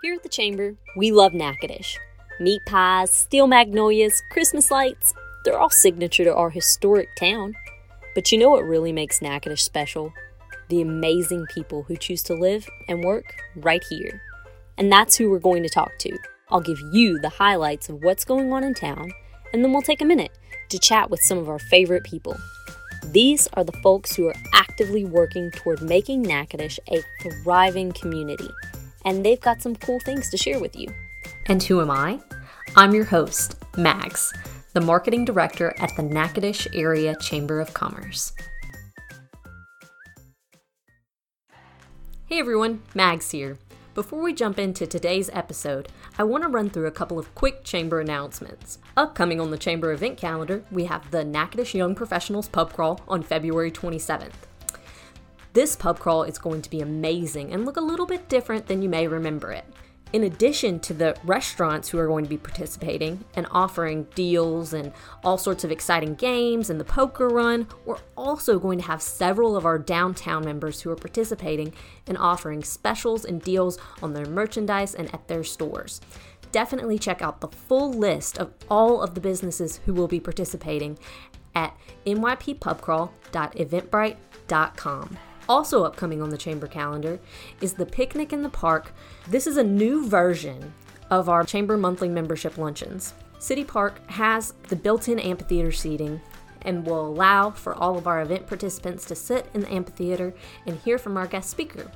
Here at the Chamber, we love Natchitoches. Meat pies, steel magnolias, Christmas lights, they're all signature to our historic town. But you know what really makes Natchitoches special? The amazing people who choose to live and work right here. And that's who we're going to talk to. I'll give you the highlights of what's going on in town, and then we'll take a minute to chat with some of our favorite people. These are the folks who are actively working toward making Natchitoches a thriving community, and they've got some cool things to share with you. And who am I? I'm your host, Mags, the marketing director at the Natchitoches Area Chamber of Commerce. Hey everyone, Mags here. Before we jump into today's episode, I want to run through a couple of quick chamber announcements. Upcoming on the chamber event calendar, we have the Natchitoches Young Professionals Pub Crawl on February 27th. This pub crawl is going to be amazing and look a little bit different than you may remember it in addition to the restaurants who are going to be participating and offering deals and all sorts of exciting games and the poker run, we're also going to have several of our downtown members who are participating and offering specials and deals on their merchandise and at their stores. Definitely check out the full list of all of the businesses who will be participating at nyppubcrawl.eventbrite.com. Also, upcoming on the chamber calendar is the Picnic in the Park. This is a new version of our chamber monthly membership luncheons. City Park has the built in amphitheater seating and will allow for all of our event participants to sit in the amphitheater and hear from our guest speaker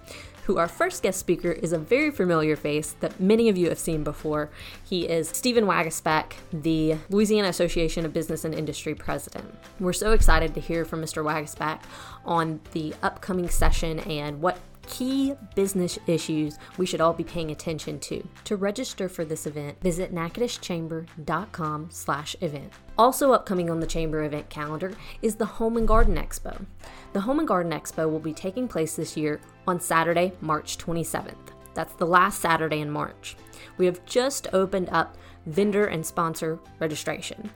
who our first guest speaker is a very familiar face that many of you have seen before. He is Stephen Waguespack, the Louisiana Association of Business and Industry president. We're so excited to hear from Mr. Waguespack on the upcoming session and what key business issues we should all be paying attention to. To register for this event, visit natchitocheschamber.com slash event. Also upcoming on the Chamber event calendar is the Home and Garden Expo. The Home and Garden Expo will be taking place this year on Saturday, March 27th. That's the last Saturday in March. We have just opened up vendor and sponsor registration.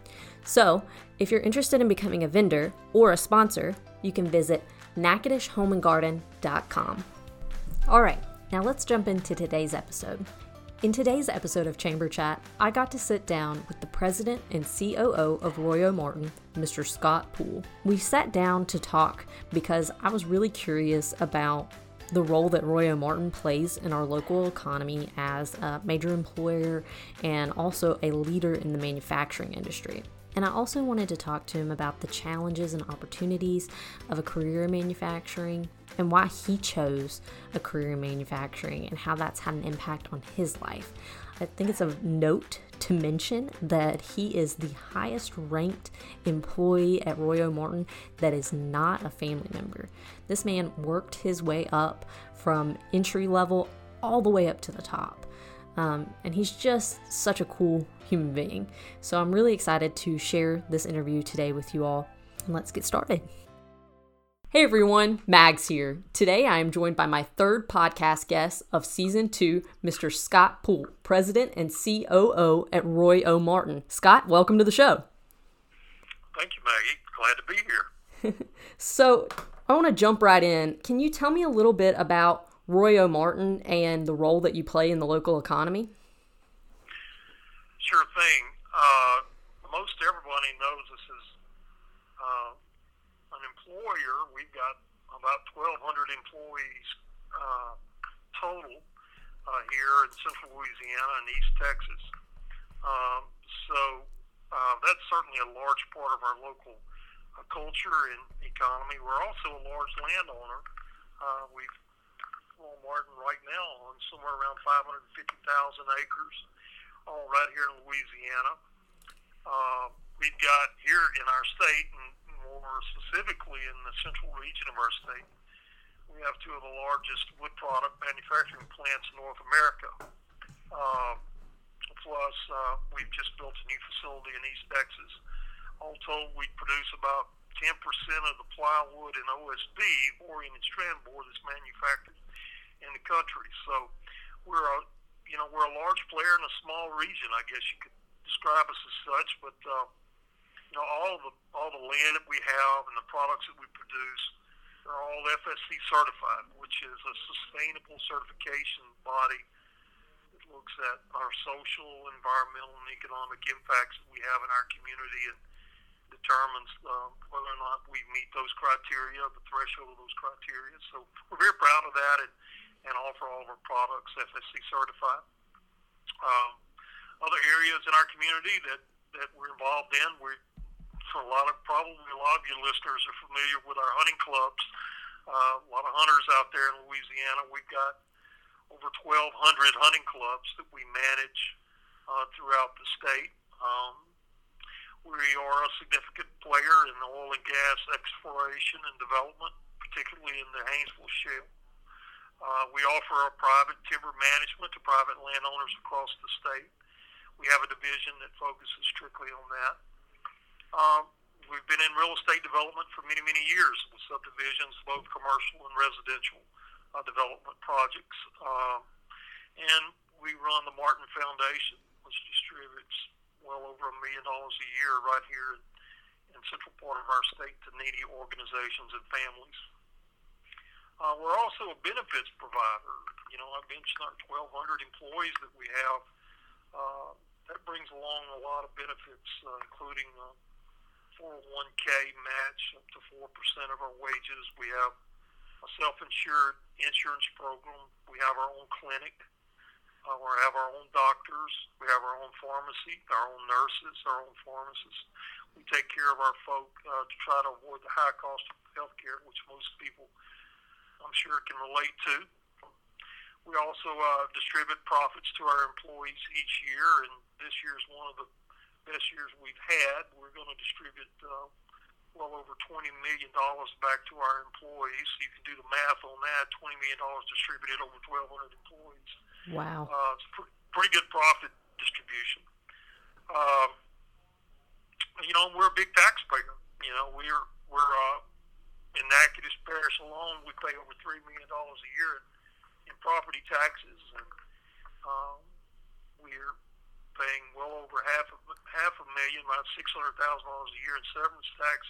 So, if you're interested in becoming a vendor or a sponsor, you can visit natchitocheshomeandgarden.com. All right, now let's jump into today's episode. In today's episode of Chamber Chat, I got to sit down with the president and COO of Roy O. Martin, Mr. Scott Poole. We sat down to talk because I was really curious about the role that Roy O. Martin plays in our local economy as a major employer and also a leader in the manufacturing industry. And I also wanted to talk to him about the challenges and opportunities of a career in manufacturing and why he chose a career in manufacturing and how that's had an impact on his life. I think it's a note to mention that he is the highest ranked employee at Roy O. Martin that is not a family member. This man worked his way up from entry level all the way up to the top. Um, and he's just such a cool human being. So I'm really excited to share this interview today with you all. And let's get started. Hey everyone, Mags here. Today I am joined by my third podcast guest of season two, Mr. Scott Poole, President and COO at Roy O. Martin. Scott, welcome to the show. Thank you, Maggie. Glad to be here. so I want to jump right in. Can you tell me a little bit about Roy O. Martin and the role that you play in the local economy? Sure thing. Uh, most everybody knows this is uh, an employer. We've got about 1,200 employees uh, total uh, here in central Louisiana and East Texas. Um, so uh, that's certainly a large part of our local uh, culture and economy. We're also a large landowner. Uh, we've Martin right now on somewhere around 550,000 acres, all right here in Louisiana. Uh, we've got here in our state, and more specifically in the central region of our state, we have two of the largest wood product manufacturing plants in North America. Uh, plus, uh, we've just built a new facility in East Texas. All told, we produce about 10% of the plywood and OSB, oriented strand board, that's manufactured in the country. So we're a you know we're a large player in a small region. I guess you could describe us as such. But uh, you know all the all the land that we have and the products that we produce are all FSC certified, which is a sustainable certification body that looks at our social, environmental, and economic impacts that we have in our community and determines uh, whether or not we meet those criteria, the threshold of those criteria. So we're very proud of that and, and offer all of our products FSC certified. Um, other areas in our community that, that we're involved in, we for a lot of probably a lot of your listeners are familiar with our hunting clubs. Uh, a lot of hunters out there in Louisiana. We've got over 1,200 hunting clubs that we manage uh, throughout the state. Um, we are a significant player in oil and gas exploration and development, particularly in the Haynesville Shale. Uh, we offer a private timber management to private landowners across the state. We have a division that focuses strictly on that. Um, we've been in real estate development for many, many years with subdivisions, both commercial and residential uh, development projects. Um, and we run the Martin Foundation, which distributes well over a million dollars a year right here in central part of our state to needy organizations and families. Uh, we're also a benefits provider. You know, I mentioned our 1,200 employees that we have. Uh, that brings along a lot of benefits, uh, including uh, 401k match up to 4% of our wages. We have a self-insured insurance program. We have our own clinic. Uh, we have our own doctors. We have our own pharmacy, our own nurses, our own pharmacists. We take care of our folk uh, to try to avoid the high cost of health care, which most people, I'm sure, can relate to. We also uh, distribute profits to our employees each year, and this year is one of the best years we've had. We're going to distribute uh, well over $20 million back to our employees. You can do the math on that $20 million distributed over 1,200 employees. Wow. Uh, it's a pr- pretty good profit distribution. Um, you know, we're a big taxpayer. You know, we're we're uh, in Natchitoches Parish alone, we pay over three million dollars a year in, in property taxes, and um, we're paying well over half a half a million, about six hundred thousand dollars a year in severance tax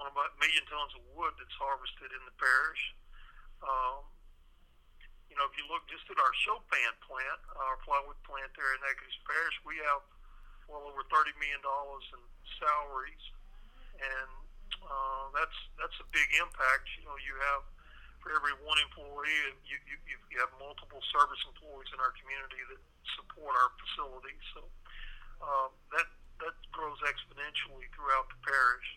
on about a million tons of wood that's harvested in the parish. Um, you know, if you look just at our Chopin plant, our plywood plant there in Natchitoches Parish, we have well over thirty million dollars in salaries, and uh, that's that's a big impact. You know, you have for every one employee, you, you, you have multiple service employees in our community that support our facilities. So uh, that that grows exponentially throughout the parish.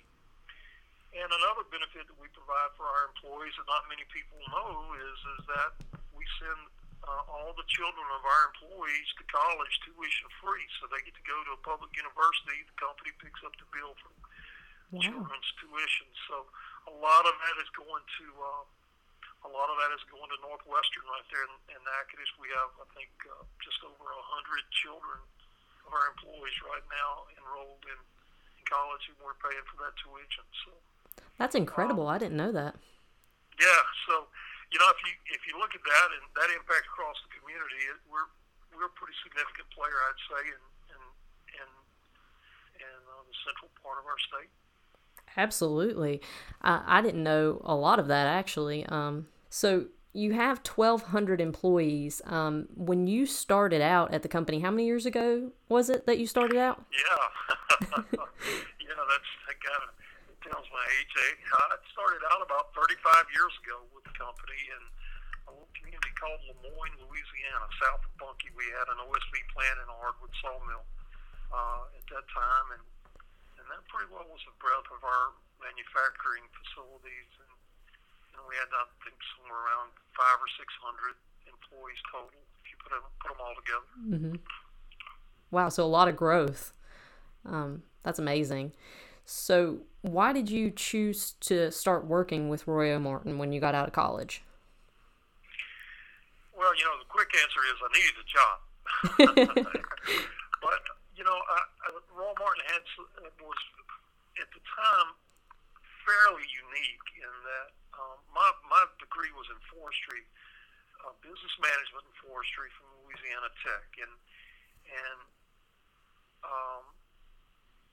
And another benefit that we provide for our employees that not many people know is is that we send uh, all the children of our employees to college tuition free, so they get to go to a public university. The company picks up the bill for wow. children's tuition. So a lot of that is going to uh, a lot of that is going to Northwestern right there in, in Natchitoches. We have, I think, uh, just over a hundred children of our employees right now enrolled in, in college, and we're paying for that tuition. So that's incredible. Um, I didn't know that. Yeah. So you know, if you if you look at that and that impact across the community, it, we're we're a pretty significant player, I'd say, in in in, in uh, the central part of our state. Absolutely, I, I didn't know a lot of that actually. Um, so you have 1,200 employees. Um, when you started out at the company, how many years ago was it that you started out? Yeah, yeah, that's I got it tells my age. I started out about 35 years ago with the company in a little community called Lemoyen, Louisiana, south of Bunkie. We had an OSB plant and a hardwood sawmill uh, at that time, and and that pretty well was the breadth of our manufacturing facilities. And know, we had I think somewhere around five or six hundred employees total if you put them put them all together. Mm-hmm. Wow, so a lot of growth. Um, that's amazing. So, why did you choose to start working with Roy O. Martin when you got out of college? Well, you know, the quick answer is I needed a job. but you know, I, I, Roy O. Martin had was at the time fairly unique in that um, my my degree was in forestry, uh, business management and forestry from Louisiana Tech, and and um,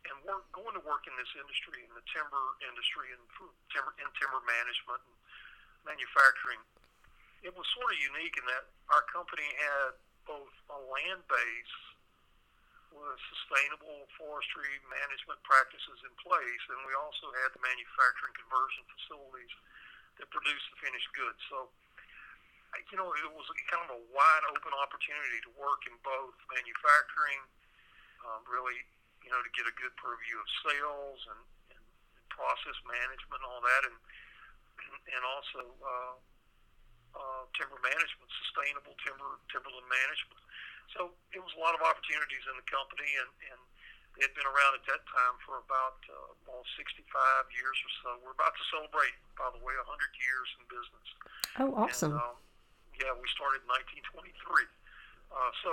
and work, going to work in this industry, in the timber industry, and timber in timber management and manufacturing, it was sort of unique in that our company had both a land base with sustainable forestry management practices in place, and we also had the manufacturing conversion facilities that produce the finished goods. So, you know, it was kind of a wide open opportunity to work in both manufacturing, um, really, you know, to get a good purview of sales and, and process management and all that, and and also uh, uh, timber management, sustainable timber timberland management. So it was a lot of opportunities in the company, and, and it had been around at that time for about uh, well, 65 years or so. We're about to celebrate, by the way, 100 years in business. Oh, awesome. And, um, yeah, we started in 1923. Uh, so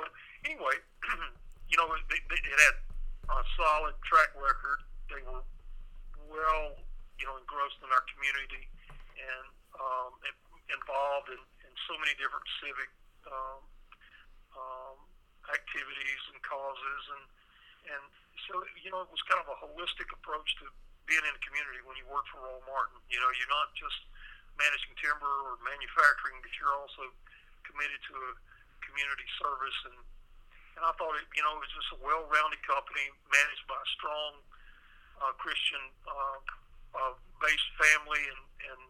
anyway, you know, it, it, it had a solid track record. They were well, you know, engrossed in our community and um, involved in, in so many different civic um, um, activities and causes, and and so you know it was kind of a holistic approach to being in a community when you work for Roy O. Martin. You know, you're not just managing timber or manufacturing, but you're also committed to a community service and and I thought it, you know, it was just a well-rounded company managed by a strong uh, Christian uh, uh, based family and, and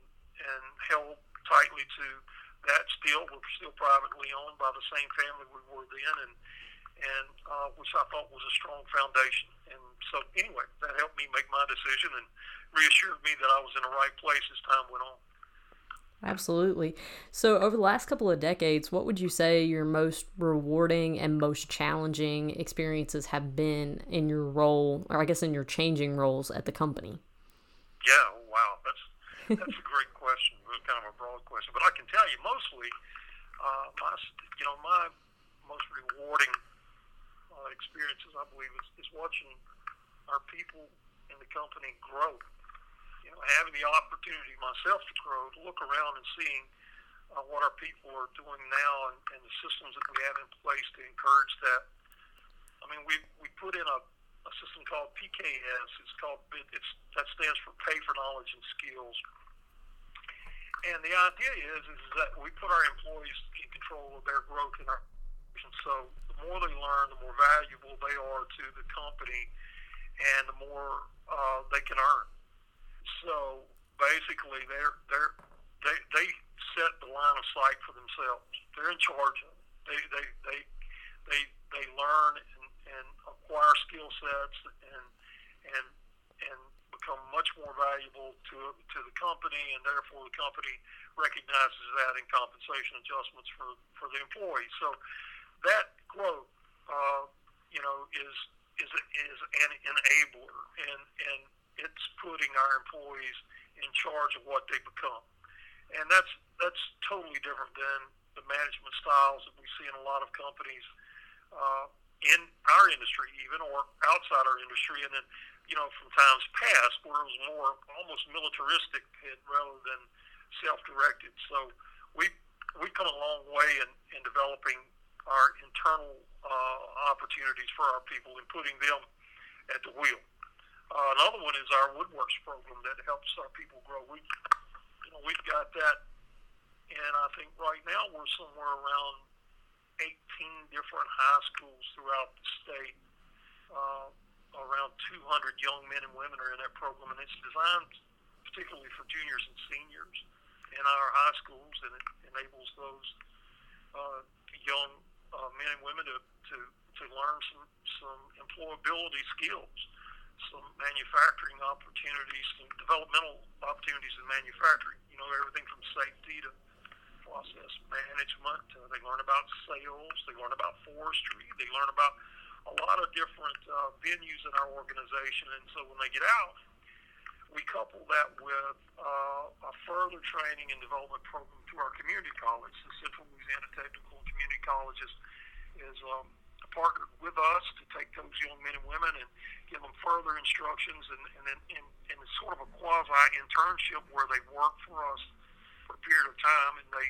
and held tightly to that still. We're still privately owned by the same family we were then, and and uh, which I thought was a strong foundation. And so, anyway, that helped me make my decision and reassured me that I was in the right place as time went on. Absolutely. So, over the last couple of decades, what would you say your most rewarding and most challenging experiences have been in your role, or I guess in your changing roles at the company? Yeah, wow, that's that's a great question. Kind of a broad question, but I can tell you mostly, uh, my you know my most rewarding uh, experiences, I believe, is, is watching our people in the company grow. You know, having the opportunity myself to grow, to look around and seeing uh, what our people are doing now and, and the systems that we have in place to encourage that. I mean, we we put in a, a system called PKS. It's called it's that stands for Pay for Knowledge and Skills. And the idea is is that we put our employees in control of their growth in our and so the more they learn, the more valuable they are to the company, and the more uh, they can earn. So basically, they're they're they they set the line of sight for themselves. They're in charge of it. They they they they they learn and, and acquire skill sets and and and become much more valuable to to the company, and therefore the company recognizes that in compensation adjustments for for the employees. So that quote, uh, you know, is is is an enabler, and and it's putting our employees in charge of what they become, and that's that's totally different than the management styles that we see in a lot of companies uh, in our industry, even or outside our industry, and then you know from times past where it was more almost militaristic rather than self-directed. So we we've come a long way in, in developing our internal uh, opportunities for our people and putting them at the wheel. Uh, another one is our Woodworks program that helps our people grow. We, you know, we've got that, and I think right now we're somewhere around 18 different high schools throughout the state. Uh, around 200 young men and women are in that program, and it's designed particularly for juniors and seniors in our high schools, and it enables those uh, young uh, men and women to, to, to learn some, some employability skills, some manufacturing opportunities, some developmental opportunities in manufacturing. You know, everything from safety to process management. Uh, they learn about sales. They learn about forestry. They learn about a lot of different uh, venues in our organization. And so when they get out, we couple that with uh, a further training and development program through our community college, the Central Louisiana Technical Community Colleges, is um, partnered with us to take those young men and women and give them further instructions and, and, and, and, and sort of a quasi internship where they work for us for a period of time and they,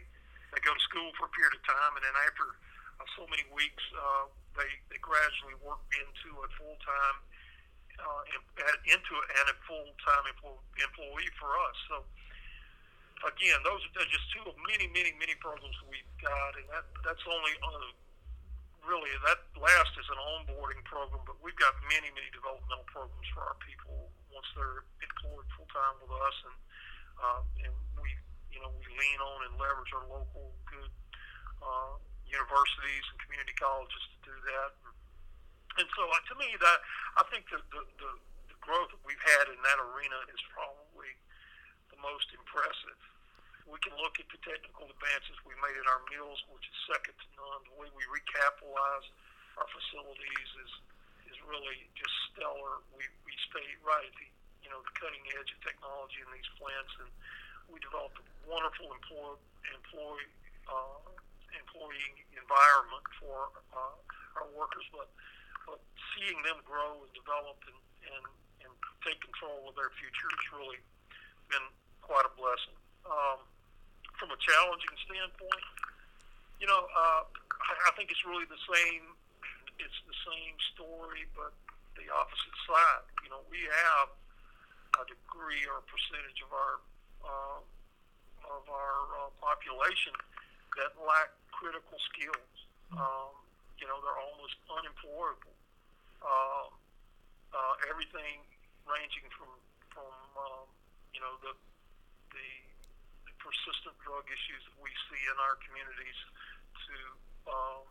they go to school for a period of time and then after uh, so many weeks uh, they, they gradually work into a full-time uh, into and a full-time employee for us. So again, those are just two of many, many, many programs we've got, and that that's only uh, really that last is an onboarding program, but we've got many, many developmental programs for our people once they're employed full time with us, and uh, and we you know we lean on and leverage our local good uh, universities and community colleges to do that. And, so, uh, to me, that I think the, the the the growth that we've had in that arena is probably the most impressive we can look at the technical advances we made in our mills, which is second to none. The way we recapitalize our facilities is is really just stellar. We we stay right at the you know the cutting edge of technology in these plants, and we developed a wonderful employee employee uh, employee environment for uh, our workers. But but seeing them grow and develop and, and and take control of their future has really been quite a blessing. Um, from a challenging standpoint, you know, uh, I, I think it's really the same. It's the same story, but the opposite side. You know, we have a degree or a percentage of our uh, of our uh, population that lack critical skills. Um, you know, they're almost unemployable. Uh, uh, everything ranging from from um, you know the the persistent drug issues that we see in our communities to um,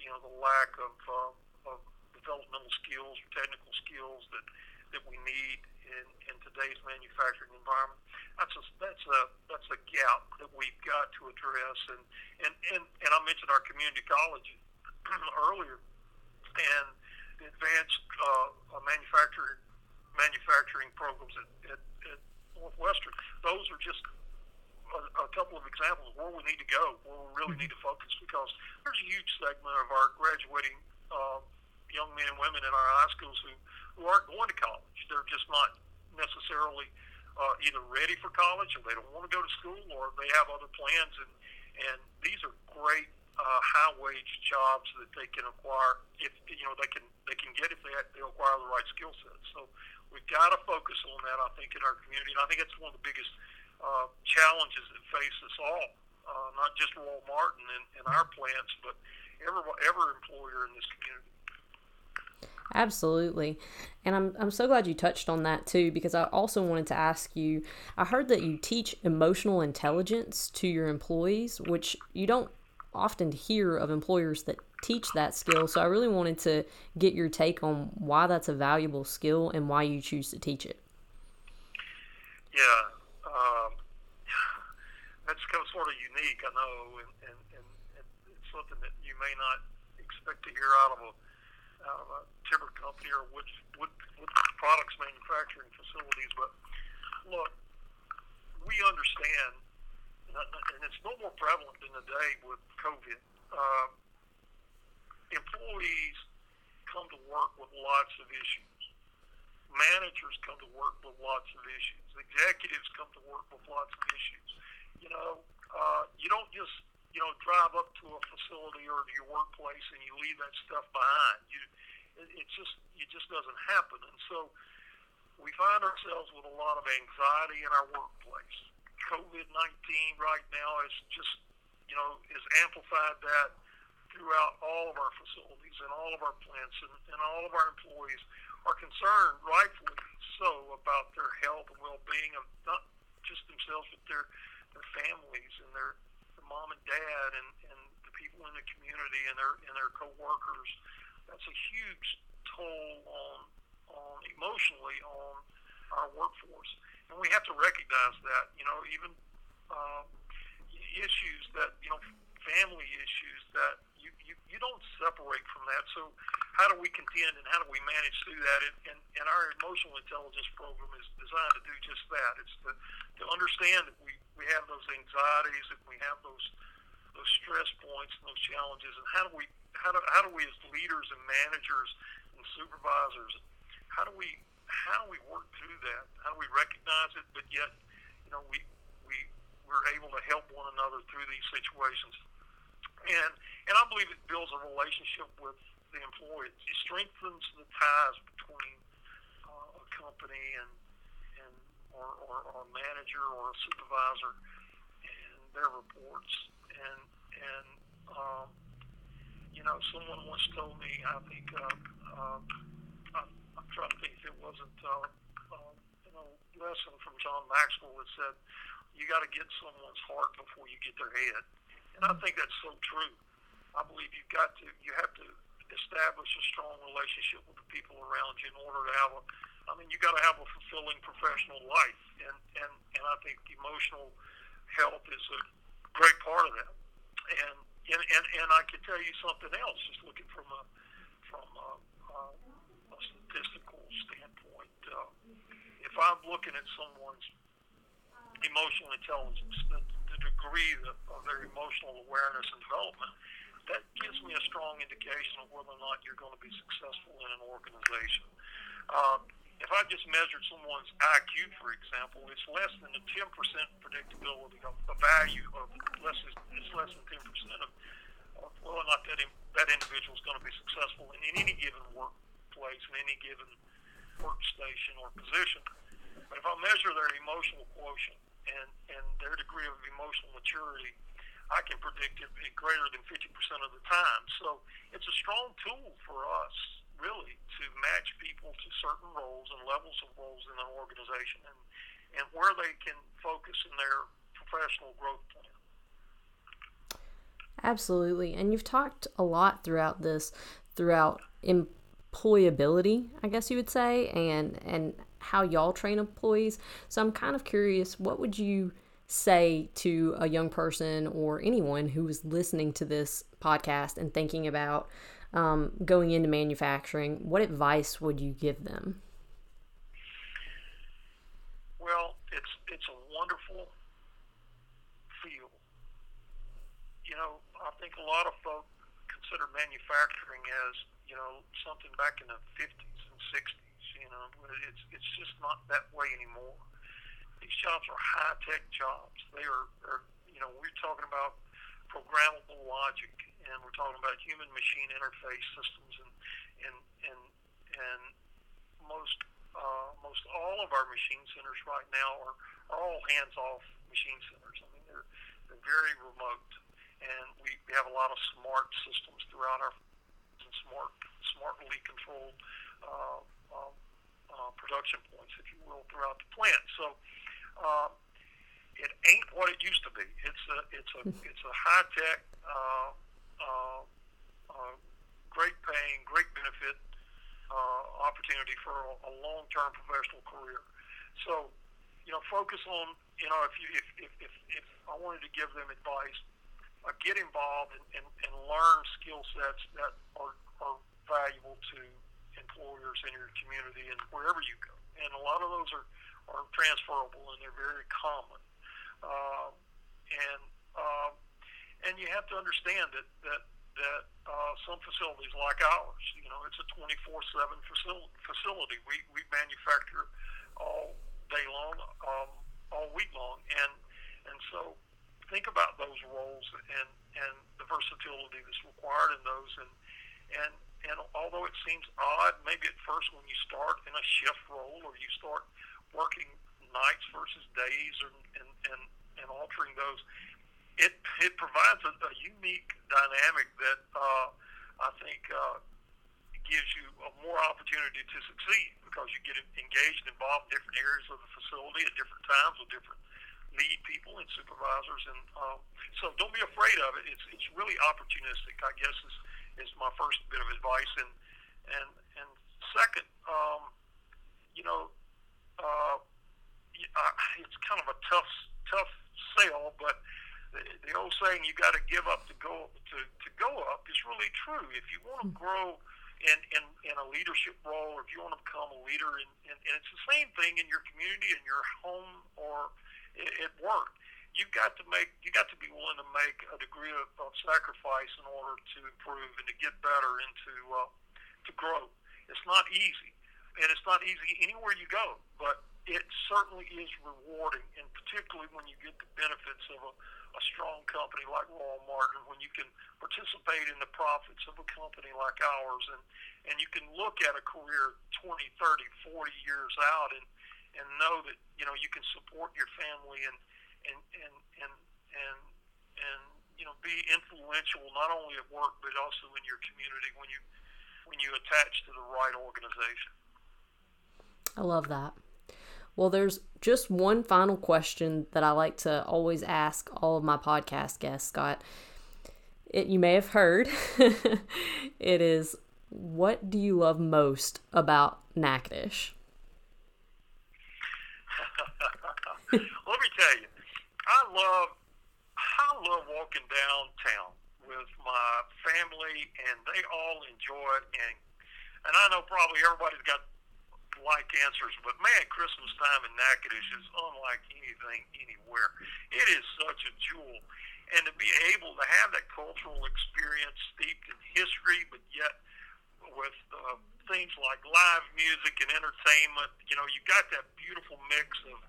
you know the lack of, uh, of developmental skills technical skills that that we need in, in today's manufacturing environment. That's a that's a that's a gap that we've got to address. And and and, and I mentioned our community college earlier, and the advanced uh, manufacturing manufacturing programs at, at, at Northwestern. Those are just a, a couple of examples of where we need to go, where we really need to focus, because there's a huge segment of our graduating uh, young men and women in our high schools who, who aren't going to college. They're just not necessarily uh, either ready for college, or they don't want to go to school, or they have other plans. And and these are great uh, high wage jobs that they can acquire if you know they can they can get if they they acquire the right skill sets. So we've got to focus on that. I think in our community, and I think that's one of the biggest uh, challenges that face us all, uh, not just Roy O. Martin and, and our plants, but every, every employer in this community. Absolutely. And I'm, I'm so glad you touched on that too, because I also wanted to ask you I heard that you teach emotional intelligence to your employees, which you don't often hear of employers that teach that skill. So I really wanted to get your take on why that's a valuable skill and why you choose to teach it. Yeah, um, that's kind of sort of unique, I know, and, and, and, it's something that you may not expect to hear out of a, out of a timber company or wood, wood, wood products manufacturing facilities. But look, we understand, and it's no more prevalent than today with COVID. Uh, employees come to work with lots of issues managers come to work with lots of issues. Executives come to work with lots of issues. You know, uh, you don't just you know drive up to a facility or to your workplace and you leave that stuff behind. You, it, it just it just doesn't happen. And so we find ourselves with a lot of anxiety in our workplace. COVID nineteen right now is just you know has amplified that throughout all of our facilities and all of our plants and, and all of our employees are concerned, rightfully so, about their health and well-being of not just themselves, but their their families and their mom and dad and, and the people in the community and their and their coworkers. That's a huge toll on on emotionally on our workforce, and we have to recognize that. You know, even um, issues that you know, family issues that you, you, you don't separate from that. So how do we contend and how do we manage through that? And, and, and our emotional intelligence program is designed to do just that. It's to, to understand that we, we have those anxieties, that we have those those stress points and those challenges, and how do we how do, how do we as leaders and managers and supervisors, how do we how do we work through that? How do we recognize it, but yet, you know, we we we're able to help one another through these situations and and I believe it builds a relationship with the employee. It strengthens the ties between uh, a company and or, or, or a manager or a supervisor and their reports. And and um, you know someone once told me, I think, uh, uh, I'm, I'm trying to think if it wasn't, uh, uh, you know, lesson from John Maxwell that said, you got to get someone's heart before you get their head. And I think that's so true. I believe you've got to, you have to establish a strong relationship with the people around you in order to have a, I mean, you got to have a fulfilling professional life. And, and, and I think emotional health is a great part of that. And, and, and, and I can tell you something else, just looking from a, from a, a statistical standpoint. Uh, if I'm looking at someone's emotional intelligence, the, the degree of, of their emotional awareness and development, that gives me a strong indication of whether or not you're going to be successful in an organization. Uh, if I just measured someone's IQ, for example, it's less than a 10% predictability of the value of less. It's less than 10% of, of whether or not that in, that individual is going to be successful in, in any given workplace, in any given workstation or position. But if I measure their emotional quotient and, and their degree of emotional maturity, I can predict it greater than 50% of the time. So it's a strong tool for us, really, to match people to certain roles and levels of roles in an organization and, and where they can focus in their professional growth plan. Absolutely. And you've talked a lot throughout this, throughout employability, I guess you would say, and, and how y'all train employees. So I'm kind of curious, what would you say to a young person or anyone who is listening to this podcast and thinking about um, going into manufacturing, what advice would you give them? Well, it's it's a wonderful field. You know, I think a lot of folk consider manufacturing as you know something back in the 50s and 60s. You know, it's it's just not that way anymore these jobs are high tech jobs. They are, are, you know, we're talking about programmable logic, and we're talking about human machine interface systems, and and and and most uh, most all of our machine centers right now are, are all hands off machine centers. I mean, they're they're very remote, and we, have a lot of smart systems throughout our and smart smartly controlled uh, uh, uh, production points, if you will, throughout the plant. So uh, it ain't what it used to be. It's a it's a it's a high tech, uh, uh, uh, great paying, great benefit uh, opportunity for a, a long term professional career. So, you know, focus on you know if you if if if, if I wanted to give them advice, uh, get involved and, and, and learn skill sets that are are valuable to employers in your community and wherever you go. And a lot of those are are transferable and they're very common. Uh, and uh, and you have to understand that that that uh, some facilities like ours, you know, it's a 24/7 facility. We we manufacture all day long, um, all week long, and and so think about those roles and and the versatility that's required in those and and and although it seems odd maybe at first when you start in a shift role or you start working nights versus days and, and, and, and altering those, it, it provides a, a unique dynamic that uh, I think uh, gives you a more opportunity to succeed because you get engaged, involved in different areas of the facility at different times with different lead people and supervisors. And um, so don't be afraid of it. It's, it's really opportunistic, I guess, is, is my first bit of advice. And, and, and second, um, you know, uh, uh, it's kind of a tough tough sell, but the, the old saying "you got to give up to go to, to go up" is really true. If you want to grow in, in, in a leadership role, or if you want to become a leader, in, in, and it's the same thing in your community, in your home, or at work. You've got to make you got to be willing to make a degree of, of sacrifice in order to improve and to get better and to uh, to grow. It's not easy, and it's not easy anywhere you go. But it certainly is rewarding, and particularly when you get the benefits of a, a strong company like Roy O. Martin, when you can participate in the profits of a company like ours, and, and you can look at a career 20, 30, 40 years out and, and know that, you know, you can support your family and, and, and, and, and, and you know be influential not only at work but also in your community when you when you attach to the right organization. I love that. Well, there's just one final question that I like to always ask all of my podcast guests, Scott. It, you may have heard. it is, what do you love most about Natchitoches? Let me tell you, I love I love walking downtown with my family, and they all enjoy it. And and I know probably everybody's got like answers, but man, Christmas time in Natchitoches is unlike anything anywhere. It is such a jewel, and to be able to have that cultural experience steeped in history, but yet with uh, things like live music and entertainment, you know, you got that beautiful mix of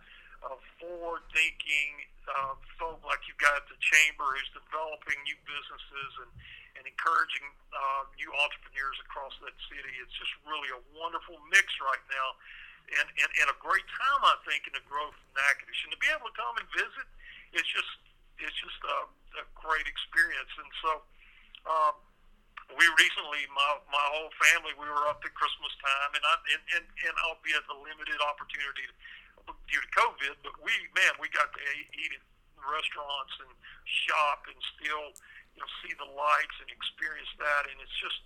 of forward-thinking uh, folk like you've got the chamber who's developing new businesses and, and encouraging uh, new entrepreneurs across that city. It's just really a wonderful mix right now and, and, and a great time, I think, in the growth of Natchitoches. And to be able to come and visit, it's just it's just a, a great experience. And so um, we recently, my, my whole family, we were up at Christmas time, and, I, and, and, and albeit a limited opportunity due to COVID, but we, man, we got to eat in restaurants and shop and still, you know, see the lights and experience that. And it's just,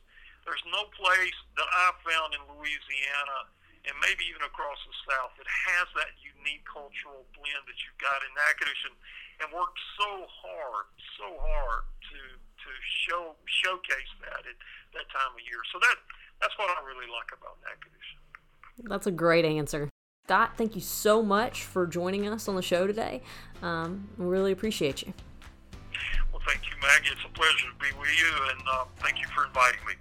there's no place that I've found in Louisiana and maybe even across the South that has that unique cultural blend that you've got in Natchitoches and, and worked so hard, so hard to to show showcase that at that time of year. So that that's what I really like about Natchitoches. That's a great answer. Scott, thank you so much for joining us on the show today. Um, we really appreciate you. You, Maggie. It's a pleasure to be with you, and uh, thank you for inviting me.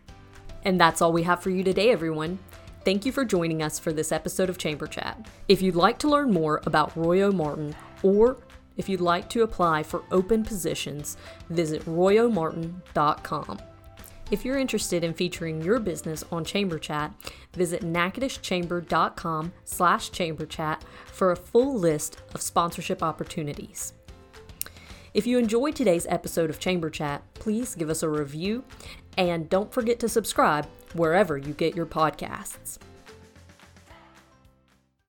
And that's all we have for you today, everyone. Thank you for joining us for this episode of Chamber Chat. If you'd like to learn more about Roy O. Martin or if you'd like to apply for open positions, visit royomartin.com. If you're interested in featuring your business on Chamber Chat, visit natchitocheschamber.com slash chamberchat for a full list of sponsorship opportunities. If you enjoyed today's episode of Chamber Chat, please give us a review and don't forget to subscribe wherever you get your podcasts.